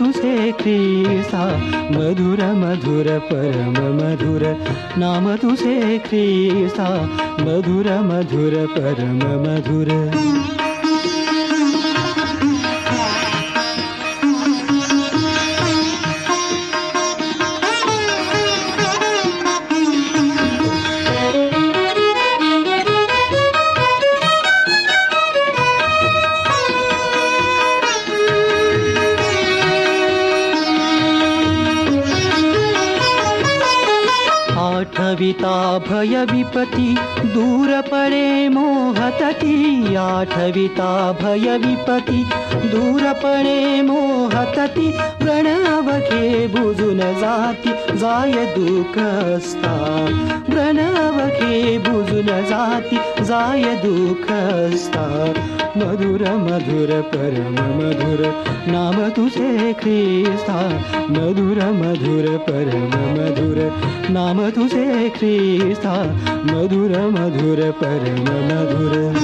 तुझे क्रिसा मधुर मधुर परम मधुर. नाम तुझे क्रिसा मधुर मधुर परम मधुर. आठविता भयविपति दूरपरे मोहतति। आठविता भयविपति दूरपणे मोहतति। द्रणवके भुजन जाति जाय दुखस्ता ब्रणवके भुजन जाति जाय दुःखस्ता मधुर मधुर परम मधुर नाम तुझे ख्रिस्ता। मधुर मधुर परम मधुर नाम तुझे ख्रिस्ता। मधुर मधुर परम मधुर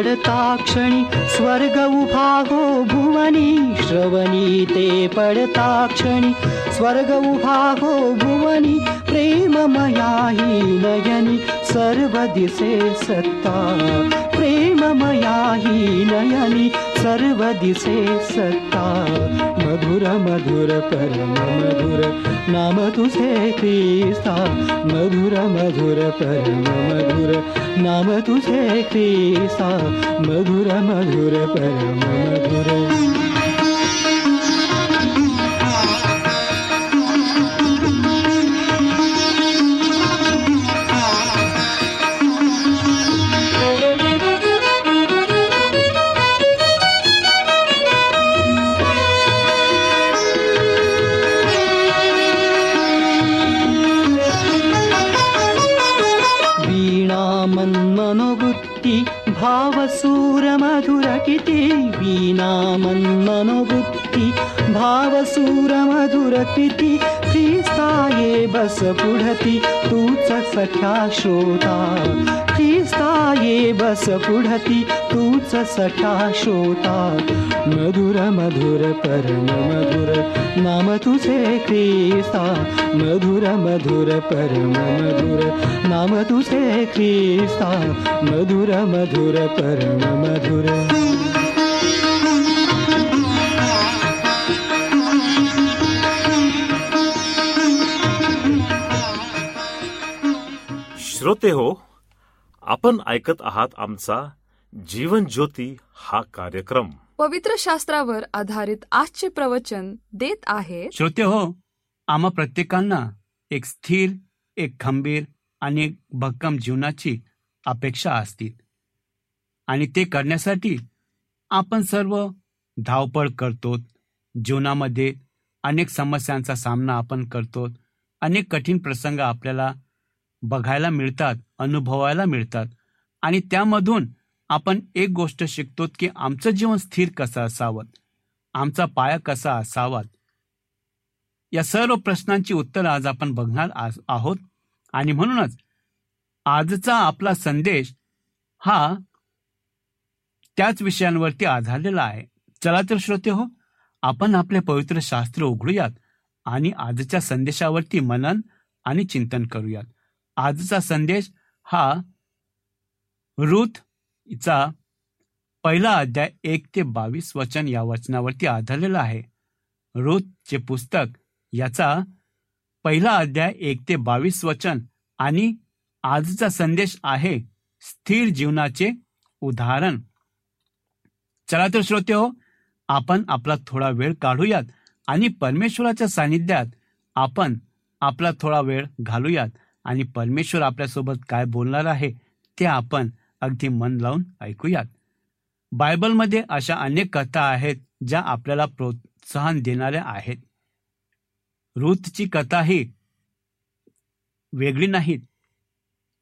पडताक्षणि स्वर्ग उभागो भुवनी श्रवणी ते पडताक्षणि स्वर्ग उभागो भुवनि प्रेममया हि नयनि सर्वदिशे सत्ता। प्रेममया हि नयनि सर्वदिशे सत्ता। मधुर मधुर परम मधुर नाम तुझे ख्रिस्ता मधुर मधुर परम मधुर नाम तुझे ख्रिस्ता मधुर मधुर परम मधुर भावसूर मधुर किती ख्रिस्ताये बस पुढती तूच सख्या श्रोता। ख्रिस्ताये बस पुढती तूच सख्या श्रोता। मधुर मधुर परम मधुर नाम तुझे ख्रिस्ता मधुर मधुर परम मधुर नाम तुझे ख्रिस्ता मधुर मधुर परम मधुर श्रोते हो आपण ऐकत आहात आमचा जीवन ज्योती हा कार्यक्रम. पवित्र शास्त्रावर आधारित आजचे प्रवचन देत आहे. श्रोते हो आम्हा प्रत्येकांना एक स्थिर एक खंबीर आणि एक भक्कम जीवनाची अपेक्षा असतील. आणि ते करण्यासाठी आपण सर्व धावपळ करतो जीवनामध्ये अनेक समस्यांचा सामना आपण करतो अनेक कठीण प्रसंग आपल्याला बघायला मिळतात अनुभवायला मिळतात. आणि त्यामधून आपण एक गोष्ट शिकतो की आमचं जीवन स्थिर कसं असावं? आमचा पाया कसा असावा या सर्व प्रश्नांची उत्तर आज आपण बघणार आहोत. आणि म्हणूनच आजचा आपला संदेश हा त्याच विषयांवरती आधारलेला आहे. चला तर श्रोते हो आपण आपले पवित्र शास्त्र उघडूयात आणि आजच्या संदेशावरती मनन आणि चिंतन करूयात. आजचा संदेश हा चा पहिला अध्याय एक ते बावीस वचन या वचनावरती आधारलेला आहे. रूथचे पुस्तक याचा पहिला अध्याय एक ते बावीस वचन आणि आजचा संदेश आहे स्थिर जीवनाचे उदाहरण. चला तर श्रोते हो आपण आपला थोडा वेळ काढूयात आणि परमेश्वराच्या सानिध्यात आपण आपला थोडा वेळ घालूयात. आणि परमेश्वर आपल्यासोबत काय बोलणार आहे ते आपण अगदी मन लावून ऐकूयात. बायबलमध्ये अशा अनेक कथा आहेत ज्या आपल्याला प्रोत्साहन देणाऱ्या आहेत. रुथची कथा ही वेगळी नाहीत.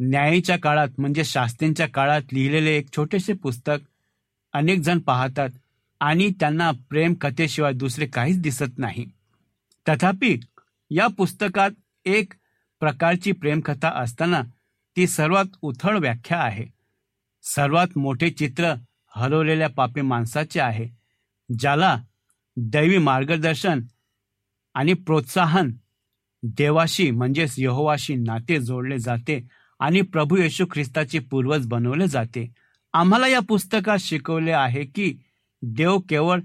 न्यायाच्या काळात म्हणजे शास्त्रींच्या काळात लिहिलेले एक छोटेसे पुस्तक अनेक जण पाहतात आणि त्यांना प्रेम कथेशिवाय दुसरे काहीच दिसत नाही. तथापि या पुस्तकात एक प्रकारची प्रेमकथा असताना ती सर्वात उथळ व्याख्या आहे. सर्वात मोठे चित्र हरवलेल्या पापी माणसाचे आहे ज्याला दैवी मार्गदर्शन आणि प्रोत्साहन देवाशी म्हणजेच यहोवाशी नाते जोडले जाते आणि प्रभू येशू ख्रिस्ताचे पूर्वज बनवले जाते. आम्हाला या पुस्तकात शिकवले आहे की देव केवळ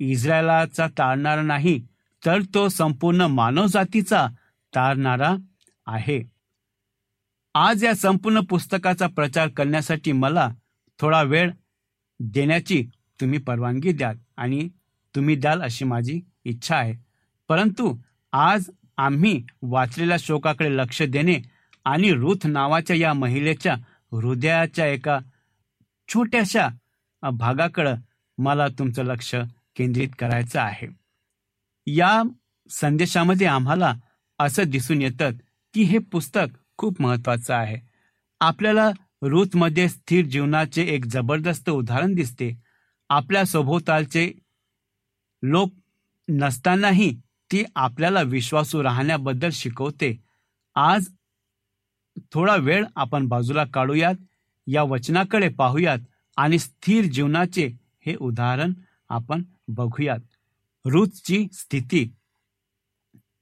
इस्रायलाचा तारणारा नाही तर तो संपूर्ण मानवजातीचा तारणारा आहे. आज या संपूर्ण पुस्तकाचा प्रचार करण्यासाठी मला थोडा वेळ देण्याची तुम्ही परवानगी द्याल आणि तुम्ही द्याल अशी माझी इच्छा आहे. परंतु आज आम्ही वाचलेल्या शोकाकडे लक्ष देणे आणि रुथ नावाच्या या महिलेच्या हृदयाच्या एका छोट्याशा भागाकडं मला तुमचं लक्ष केंद्रित करायचं आहे. या संदेशामध्ये आम्हाला असं दिसून येतं की हे पुस्तक खूप महत्वाचं आहे. आपल्याला रूथमध्ये स्थिर जीवनाचे एक जबरदस्त उदाहरण दिसते. आपल्या सभोवतालचे लोक नसतानाही ती आपल्याला विश्वासू राहण्याबद्दल शिकवते. आज थोडा वेळ आपण बाजूला काढूयात या वचनाकडे पाहूयात आणि स्थिर जीवनाचे हे उदाहरण आपण बघूयात. रुथची स्थिती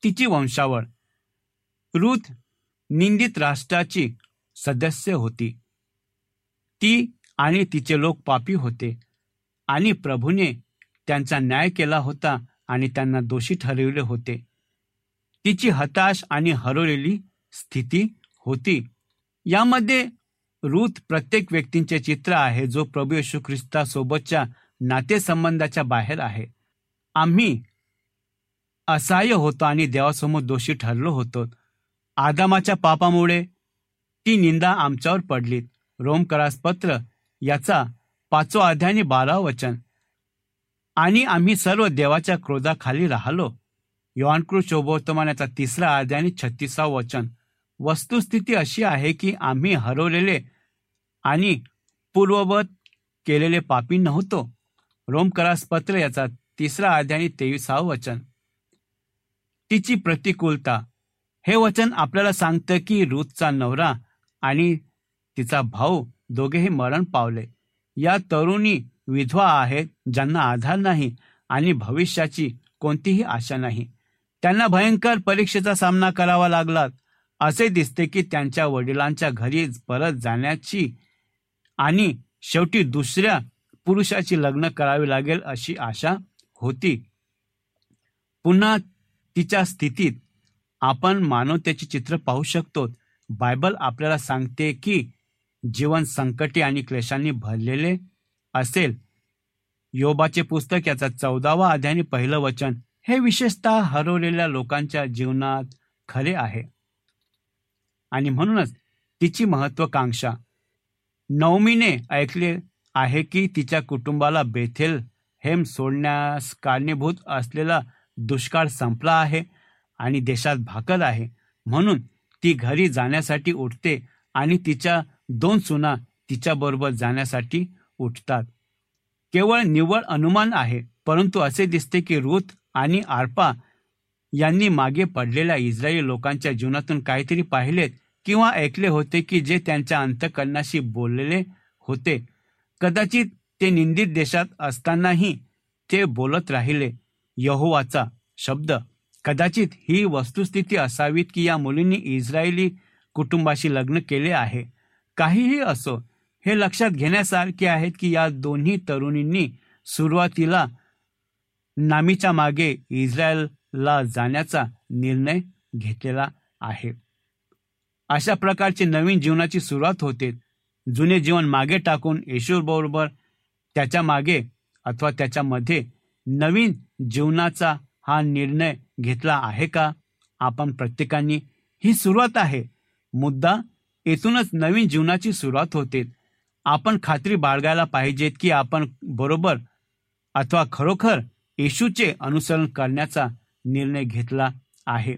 तिची वंशावळ रुथ निंदित राष्ट्राची सदस्य होती. ती आणि तिचे लोक पापी होते आणि प्रभूने त्यांचा न्याय केला होता आणि त्यांना दोषी ठरविले होते. तिची हताश आणि हरवलेली स्थिती होती. यामध्ये रूथ प्रत्येक व्यक्तींचे चित्र आहे जो प्रभू येशू ख्रिस्तासोबतच्या नातेसंबंधाच्या बाहेर आहे. आम्ही असहाय्य होतो आणि देवासमोर दोषी ठरलो होतो. आदामाच्या पापामुळे ती निंदा आमच्यावर पडली रोमकरास पत्र याचा पाचवा अध्याय बारा वचन. आणि आम्ही सर्व देवाच्या क्रोधाखाली राहिलो. युवानकृत शोभोत्तमानाचा तिसरा अध्याय छत्तीसावं वचन. वस्तुस्थिती अशी आहे की आम्ही हरवलेले आणि पूर्ववत केलेले पापी नव्हतो. रोमकरास पत्र याचा तिसरा अध्याय तेविसावं वचन. तिची प्रतिकूलता हे वचन आपल्याला सांगतं की रूथचा नवरा आणि तिचा भाऊ दोघेही मरण पावले. या तरुणी विधवा आहेत ज्यांना आधार नाही आणि भविष्याची कोणतीही आशा नाही. त्यांना भयंकर परीक्षेचा सामना करावा लागला. असे दिसते की त्यांच्या वडिलांच्या घरी परत जाण्याची आणि शेवटी दुसऱ्या पुरुषाची लग्न करावी लागेल अशी आशा होती. पुन्हा तिच्या स्थितीत आपण मानवतेचे चित्र पाहू शकतो. बायबल आपल्याला सांगते की जीवन संकटे आणि क्लेशांनी भरलेले असेल. योबाचे पुस्तक याचा चौदावा अध्याय पहिलं वचन हे विशेषतः हरवलेल्या लोकांच्या जीवनात खरे आहे. आणि म्हणूनच तिची महत्वाकांक्षा. नवमीने ऐकले आहे की तिच्या कुटुंबाला बेथेल हेम सोडण्यास कारणीभूत असलेला दुष्काळ संपला आहे. आणि देशात भाकल आहे. म्हणून ती घरी जाण्यासाठी उठते आणि तिच्या दोन सुना तिच्याबरोबर जाण्यासाठी उठतात. केवळ निव्वळ अनुमान आहे परंतु असे दिसते की रूथ आणि आर्पा यांनी मागे पडलेल्या इस्रायली लोकांच्या जीवनातून काहीतरी पाहिलेत किंवा ऐकले होते की जे त्यांच्या अंतकरणाशी बोललेले होते. कदाचित ते निंदित देशात असतानाही ते बोलत राहिले यहोवाचा शब्द. कदाचित ही वस्तुस्थिती असावीत की या मुलींनी इस्रायली कुटुंबाशी लग्न केले आहे. काहीही असो हे लक्षात घेण्यासारखे आहेत की या दोन्ही तरुणींनी सुरुवातीला नामीच्या मागे इस्रायलला जाण्याचा निर्णय घेतलेला आहे. अशा प्रकारची नवीन जीवनाची सुरुवात होते. जुने जीवन मागे टाकून येशूबरोबर त्याच्यामागे अथवा त्याच्यामध्ये नवीन जीवनाचा हा निर्णय घेतला आहे का? आपण प्रत्येकाने ही सुरुवात आहे. मुद्दा येथूनच नवीन जीवनाची सुरुवात होते. आपण खात्री बाळगायला पाहिजेत की आपण बरोबर अथवा खरोखर येशूचे अनुसरण करण्याचा निर्णय घेतला आहे.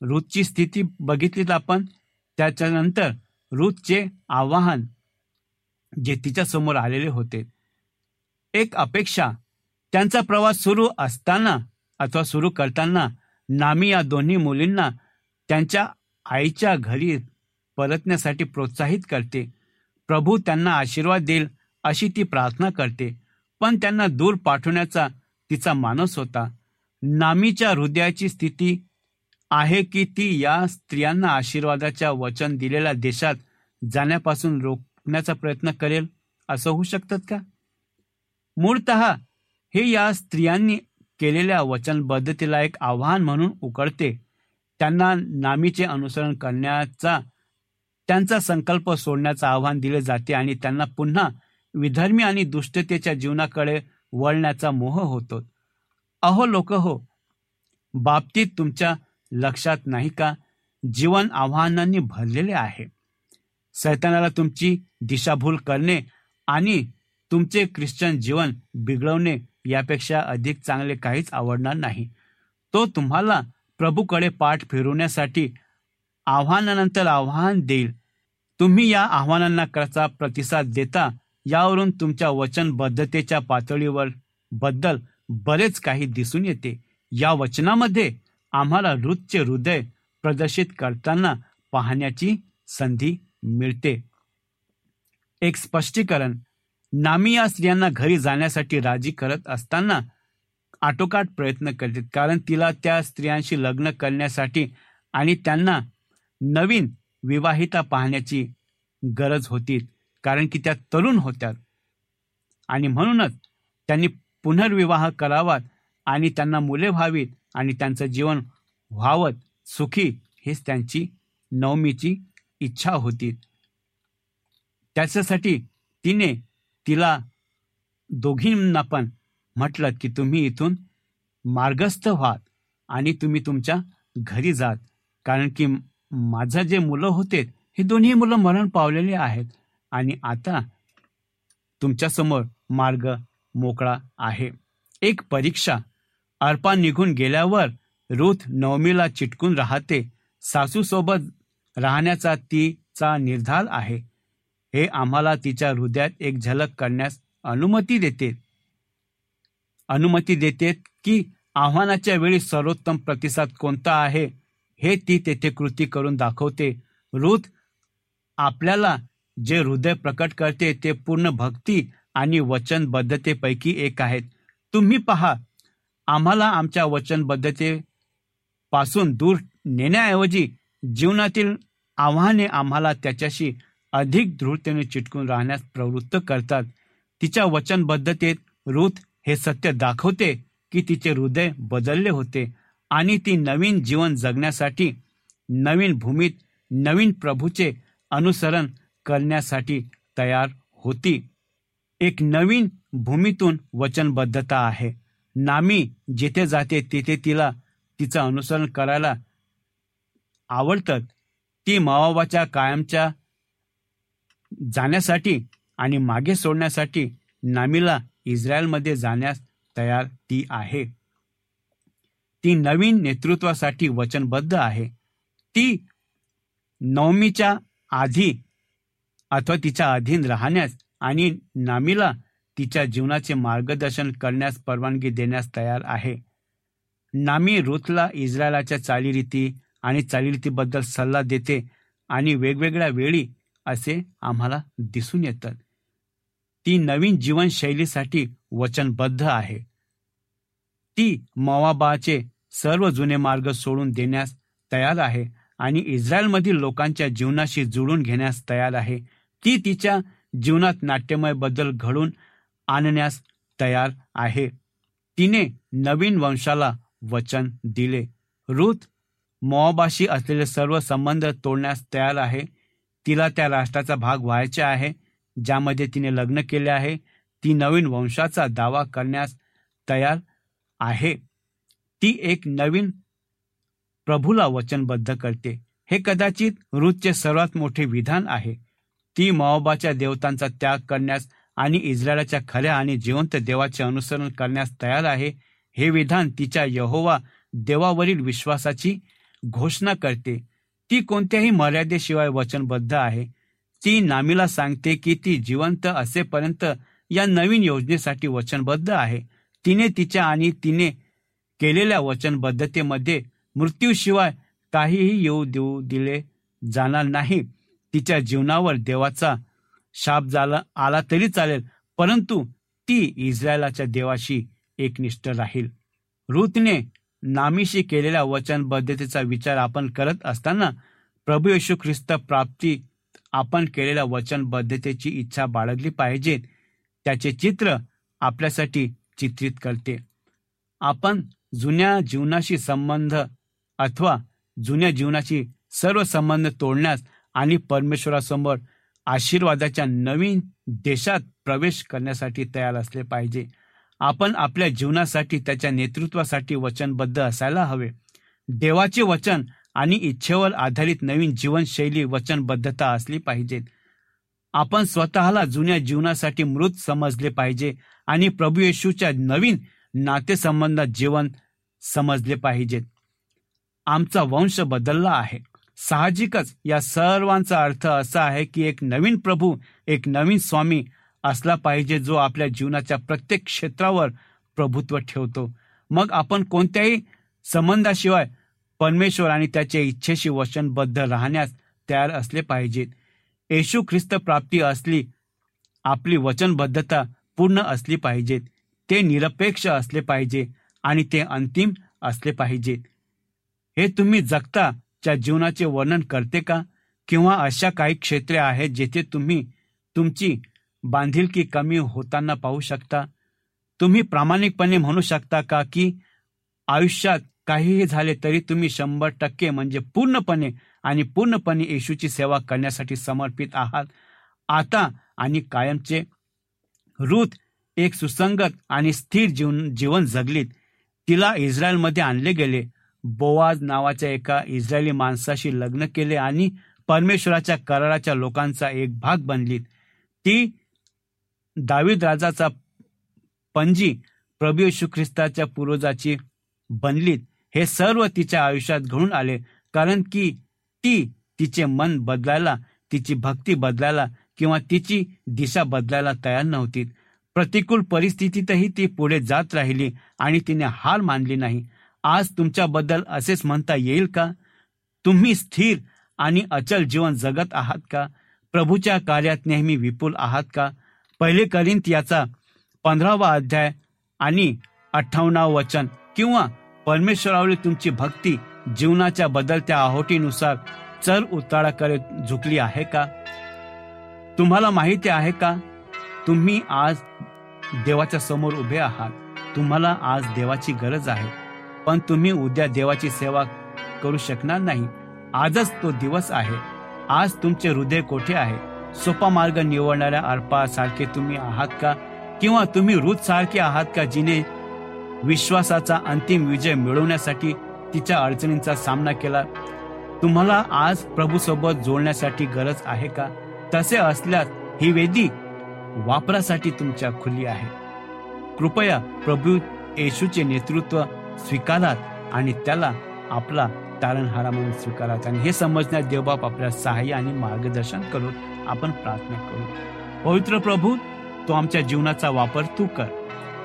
रूथची स्थिती बघितलीत आपण. त्याच्यानंतर रूथचे आवाहन जे तिच्या समोर आलेले होते. एक अपेक्षा त्यांचा प्रवास सुरू असताना अथवा सुरू करताना नामी या दोन्ही मुलींना त्यांच्या आईच्या घरी परतण्यासाठी प्रोत्साहित करते. प्रभू त्यांना आशीर्वाद देईल अशी ती प्रार्थना करते पण त्यांना दूर पाठवण्याचा तिचा मानस होता. नामीच्या हृदयाची स्थिती आहे की ती या स्त्रियांना आशीर्वादाच्या वचन दिलेल्या देशात जाण्यापासून रोखण्याचा प्रयत्न करेल असं होऊ शकतात का? मूळत हे या स्त्रियांनी केलेल्या वचनबद्धतेला एक आव्हान म्हणून उकळते. त्यांना नामीचे अनुसरण करण्याचा त्यांचा संकल्प सोडण्याचं आव्हान दिले जाते आणि त्यांना पुन्हा विधर्मी आणि दुष्टतेच्या जीवनाकडे वळण्याचा मोह होतो. अहो लोक हो बाबतीत तुमच्या लक्षात नाही का? जीवन आव्हानांनी भरलेले आहे. सैतानाला तुमची दिशाभूल करणे आणि तुमचे ख्रिश्चन जीवन बिघडवणे यापेक्षा अधिक चांगले काहीच आवडणार नाही. तो तुम्हाला प्रभूकडे पाठ फिरवण्यासाठी आव्हानानंतर आव्हान देईल. तुम्ही या आव्हानांना कसा प्रतिसाद देता यावरून तुमच्या वचनबद्धतेच्या पातळीवर बद्दल बरेच काही दिसून येते. या वचनामध्ये आम्हाला हृदचे हृदय प्रदर्शित करताना पाहण्याची संधी मिळते. एक स्पष्टीकरण नामी या स्त्रियांना घरी जाण्यासाठी राजी करत असताना आटोकाट प्रयत्न करतात कारण तिला त्या स्त्रियांशी लग्न करण्यासाठी आणि त्यांना नवीन विवाहिता पाहण्याची गरज होती. कारण की त्या तरुण होत्या. आणि म्हणूनच त्यांनी पुनर्विवाह करावात आणि त्यांना मुले व्हावीत आणि त्यांचं जीवन व्हावत सुखी हेच त्यांची नवमीची इच्छा होती. त्याच्यासाठी तिने तिला दोघींना पण म्हटलं की तुम्ही इथून मार्गस्थ व्हात आणि तुम्ही तुमच्या घरी जात कारण की माझं जे मुलं होते हे दोन्ही मुलं मरण पावलेले आहेत आणि आता तुमच्यासमोर मार्ग मोकळा आहे. एक परीक्षा. अर्पा निघून गेल्यावर रुथ नवमीला चिटकून राहते. सासूसोबत राहण्याचा तिचा निर्धार आहे. हे आम्हाला तिच्या हृदयात एक झलक करण्यास अनुमती देते. अनुमती देते की आव्हानाच्या वेळी सर्वोत्तम प्रतिसाद कोणता आहे हे ती तेथे कृती करून दाखवते. रुथ आपल्याला जे हृदय प्रकट करते ते पूर्ण भक्ती आणि वचनबद्धतेपैकी एक आहेत. तुम्ही पहा आम्हाला आमच्या वचनबद्धतेपासून दूर नेण्याऐवजी जीवनातील आव्हाने आम्हाला त्याच्याशी अधिक दृढतेने चिटकून राहण्यास प्रवृत्त करतात. तिच्या वचनबद्धतेत रुथ हे सत्य दाखवते की तिचे हृदय बदलले होते आणि ती नवीन जीवन जगण्यासाठी नवीन भूमीत नवीन प्रभूचे अनुसरण करण्यासाठी तयार होती. एक नवीन भूमीतून वचनबद्धता आहे. नामी जिथे जाते तिथे तिला तिचं अनुसरण करायला आवडतं. ती मावाबाच्या कायमच्या जाण्यासाठी आणि मागे सोडण्यासाठी नामीला इस्रायलमध्ये जाण्यास तयार ती आहे. ती नवीन नेतृत्वासाठी वचनबद्ध आहे. ती नवमीच्या आधी अथवा तिच्या अधीन राहण्यास आणि नामीला तिच्या जीवनाचे मार्गदर्शन करण्यास परवानगी देण्यास तयार आहे. नामी रुथला इस्रायलाच्या चालीरीती आणि चालीरीतीबद्दल सल्ला देते आणि वेगवेगळ्या वेळी असे आम्हाला दिसून येतात. ती नवीन जीवनशैलीसाठी वचनबद्ध आहे. ती मवाबाचे सर्व जुने मार्ग सोडून देण्यास तयार आहे आणि इस्रायलमधील लोकांच्या जीवनाशी जुळून घेण्यास तयार आहे. ती तिच्या जीवनात नाट्यमय बदल घडून आणण्यास तयार आहे. तिने नवीन वंशाला वचन दिले. रुथ मोवाबाशी असलेले सर्व संबंध तोडण्यास तयार आहे. तिला त्या राष्ट्राचा भाग व्हायचे आहे ज्यामध्ये तिने लग्न केले आहे. ती नवीन वंशाचा दावा करण्यास तयार आहे. ती एक नवीन प्रभूला वचनबद्ध करते. हे कदाचित रुथचे सर्वात मोठे विधान आहे. ती मोबाच्या देवतांचा त्याग करण्यास आणि इस्रायलाच्या खऱ्या आणि जिवंत देवाचे अनुसरण करण्यास तयार आहे. हे विधान तिच्या यहोवा देवावरील विश्वासाची घोषणा करते. ती कोणत्याही मर्यादेशिवाय वचनबद्ध आहे. ती नामीला सांगते की ती जिवंत असेपर्यंत या नवीन योजनेसाठी वचनबद्ध आहे. तिने तिच्या आणि तिने केलेल्या वचनबद्धतेमध्ये मृत्यूशिवाय काहीही येऊ देऊ दिले जाणार नाही. तिच्या जीवनावर देवाचा शाप झाला आला तरी चालेल परंतु ती इस्रायलाच्या देवाशी एकनिष्ठ राहील. ऋतने नामीशी केलेल्या वचनबद्धतेचा विचार आपण करत असताना प्रभू येशू ख्रिस्त प्राप्ती आपण केलेल्या वचनबद्धतेची इच्छा बाळगली पाहिजे. त्याचे चित्र आपल्यासाठी चित्रित करते. आपण जुन्या जीवनाशी संबंध अथवा जुन्या जीवनाशी सर्व संबंध तोडण्यास आणि परमेश्वरासमोर आशीर्वादाच्या नवीन देशात प्रवेश करण्यासाठी तयार असले पाहिजे. आपण आपल्या जीवनासाठी त्याच्या नेतृत्वासाठी वचनबद्ध असायला हवे. देवाचे वचन आणि इच्छेवर आधारित नवीन जीवनशैली वचनबद्धता असली पाहिजेत. आपण स्वतःला जुन्या जीवनासाठी मृत समजले पाहिजे आणि प्रभू येशूच्या नवीन नातेसंबंधात जीवन समजले पाहिजेत. आमचा वंश बदलला आहे. साहजिकच या सर्वांचा अर्थ असा आहे की एक नवीन प्रभू एक नवीन स्वामी असला पाहिजे जो आपल्या जीवनाच्या प्रत्येक क्षेत्रावर प्रभुत्व ठेवतो. मग आपण कोणत्याही संबंधाशिवाय परमेश्वर आणि त्याच्या इच्छेशी वचनबद्ध राहण्यास तयार असले पाहिजेत. येशू ख्रिस्त प्राप्ती असली आपली वचनबद्धता पूर्ण असली पाहिजेत. ते निरपेक्ष असले पाहिजे आणि ते अंतिम असले पाहिजेत. हे तुम्ही जगता च्या जीवनाचे वर्णन करते का? किंवा अशा काही क्षेत्रे आहेत जेथे तुम्ही तुमची बांधिलकी कमी होताना पाहू शकता. तुम्ही प्रामाणिकपणे म्हणू शकता का की आयुष्यात काहीही झाले तरी तुम्ही शंभर टक्के म्हणजे पूर्णपणे आणि पूर्णपणे येशूची सेवा करण्यासाठी समर्पित आहात. आता आणि कायमचे रूथ एक सुसंगत आणि स्थिर जीवन जीवन जगलीत. तिला इस्रायलमध्ये आणले गेले. बोवाज नावाच्या एका इस्रायली माणसाशी लग्न केले आणि परमेश्वराच्या कराराच्या लोकांचा एक भाग बनलीत. ती दावीद राजाचा पणजी प्रभू येशू ख्रिस्ताच्या पूर्वजाची बनलीत. हे सर्व तिच्या आयुष्यात घडून आले कारण की ती तिचे मन बदलायला तिची भक्ती बदलायला किंवा तिची दिशा बदलायला तयार नव्हती. प्रतिकूल परिस्थितीतही ती पुढे जात राहिली आणि तिने हार मानली नाही. आज तुमच्याबद्दल असेच म्हणता येईल का? तुम्ही स्थिर आणि अचल जीवन जगत आहात का? प्रभूच्या कार्यात नेहमी विपुल आहात का? पहिले करिंत याचा पंधरावा अध्याय आणि अठ्ठावन्नाव वचन. किंवा परमेश्वरावरील तुमची भक्ती जीवनाच्या बदलत्या आहोटीनुसार चर उताळाकडे झुकली आहे का? तुम्हाला माहिती आहे का? तुम्ही आज देवाच्या समोर उभे आहात. तुम्हाला आज देवाची गरज आहे. पण तुम्ही उद्या देवाची सेवा करू शकणार नाही. आजच तो दिवस आहे. आज तुमचे हृदय कोठे आहे? सोपा मार्ग निवडणाऱ्या अर्पासारखे तुम्ही आहात का? किंवा तुम्ही रुथ सारखे आहात का जिने विश्वासाचा अंतिम विजय मिळवण्यासाठी तिच्या अडचणींचा सामना केला? तुम्हाला आज प्रभू सोबत जोडण्यासाठी गरज आहे का? तसे असल्यास ही वेदी वापरासाठी तुमच्या खुली आहे. कृपया प्रभू येशूचे नेतृत्व स्वीकारात आणि त्याला आपला तारणहारा म्हणून स्वीकारात. आणि हे समजण्यात देवबाप आपल्या सहाय्य आणि मार्गदर्शन करून आपण प्रार्थना करू. पवित्र प्रभू तू आमच्या जीवनाचा वापर तू कर.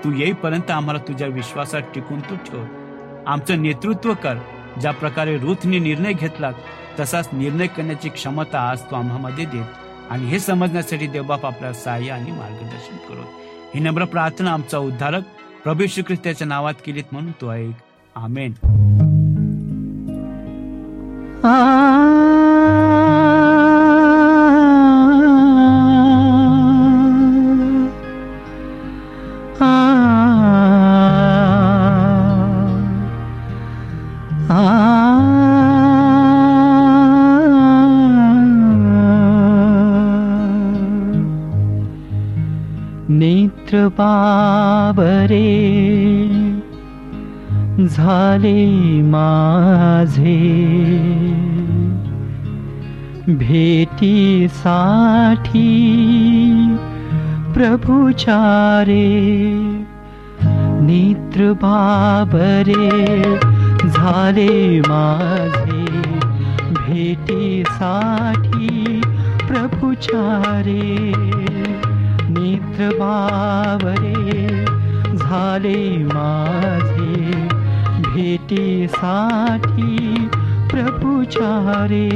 तू येईपर्यंत आम्हाला तुझ्या विश्वासात टिकून तू ठेव. आमचं नेतृत्व कर. ज्या प्रकारे रुथने निर्णय घेतला तसाच निर्णय करण्याची क्षमता आज तू आम्हामध्ये देत आणि हे समजण्यासाठी देवबाप आपल्या सहाय्य आणि मार्गदर्शन करू. ही नम्र प्रार्थना आमचा उद्धारक प्रभू श्री ख्रिस्ताच्या नावात केलीत म्हणून तो ऐक. आमेन. बाबरे झाले माझे. भेटीसाठी प्रभुचारे नेत्र बाबरे झाले माझे. भेटीसाठी प्रभुचारे नेत्र बाबरे झाले माझे. भेटीसाठी प्रभुचारे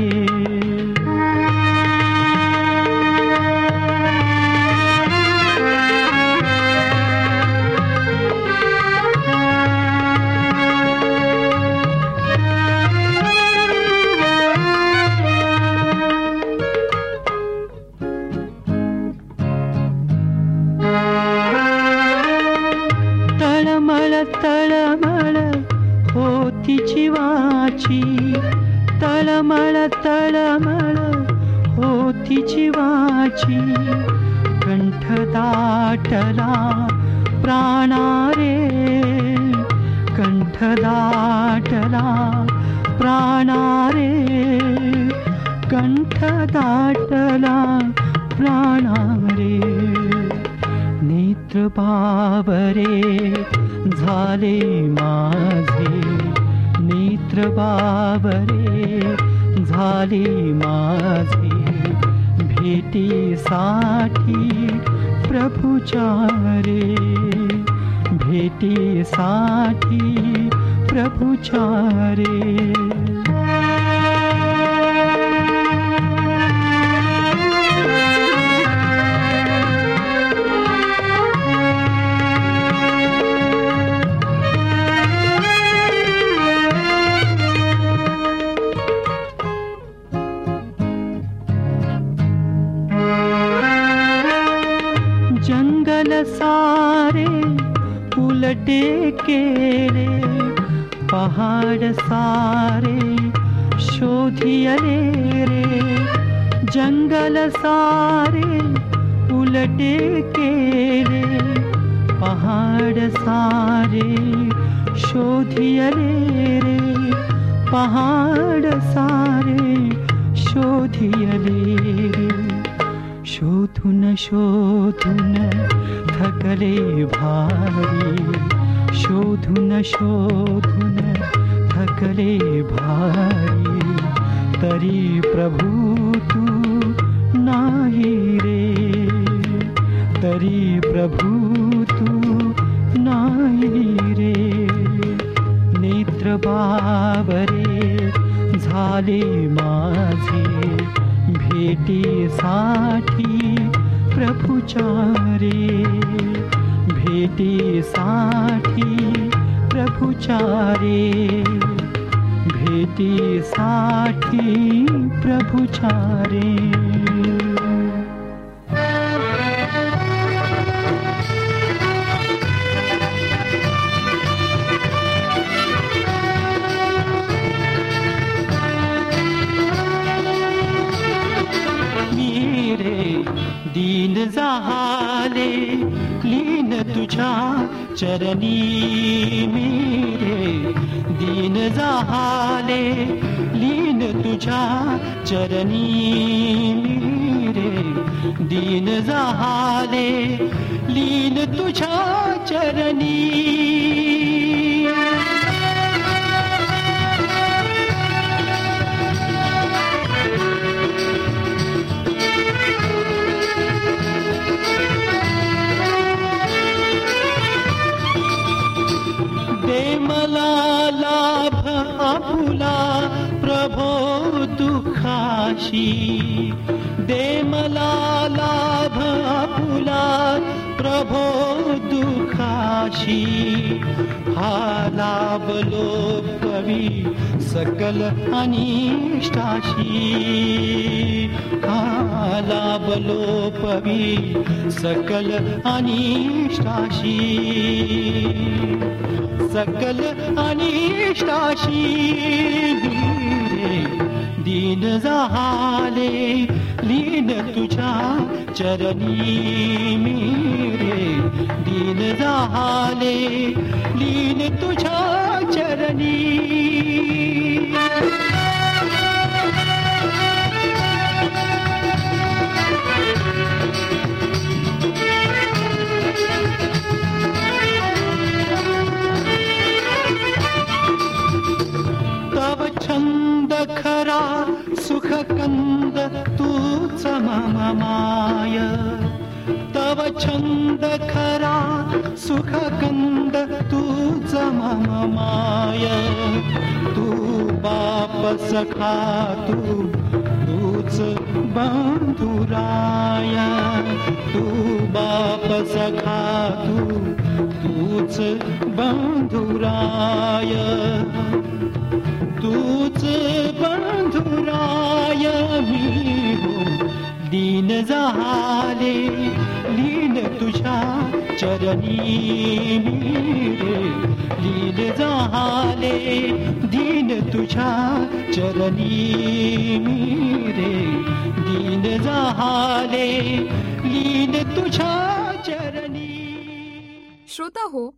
प्रभुचारे थकले भारी शोधून शोधून थकले भारी. तरी प्रभू तू नाही रे तरी प्रभू तू नाही रे. नेत्र बाबरे झाले माझे भेटीसाठी प्रभुचारे। भेटीसाठी प्रभुचारे। भेटीसाठी प्रभुचारे लीन तुझ्या चरणी मेरे। दीन जाहाले लीन मेरे। दीन जाहाले लीन चरणी आपुला प्रभो दुखाशी. दे मला लाभ आपुला प्रभो दुखाशी. हा लाभलो कवी सकल अनिष्टाशी. हा लाभलो पवी सकल अनिष्टाशी. सकल अनिष्टाशी दीन झाले लीन तुझ्या चरणी मेरे दीन झाले लीन तुझ्या चरणी। कंद तूच मम माय. तव छंद खरा सुख कंद तूच मम माय. तू बाप सखा तू तूच बंधुराय. तू बाप सखा तू तूच बंधुराय. तूच बंधुराय मी हो. दीन झाले लीन तुझ्या चरणी मी रे. लीन झाले दीन तुझ्या चरणी मी रे. दीन झाले लीन तुझ्या चरणी. श्रोता हो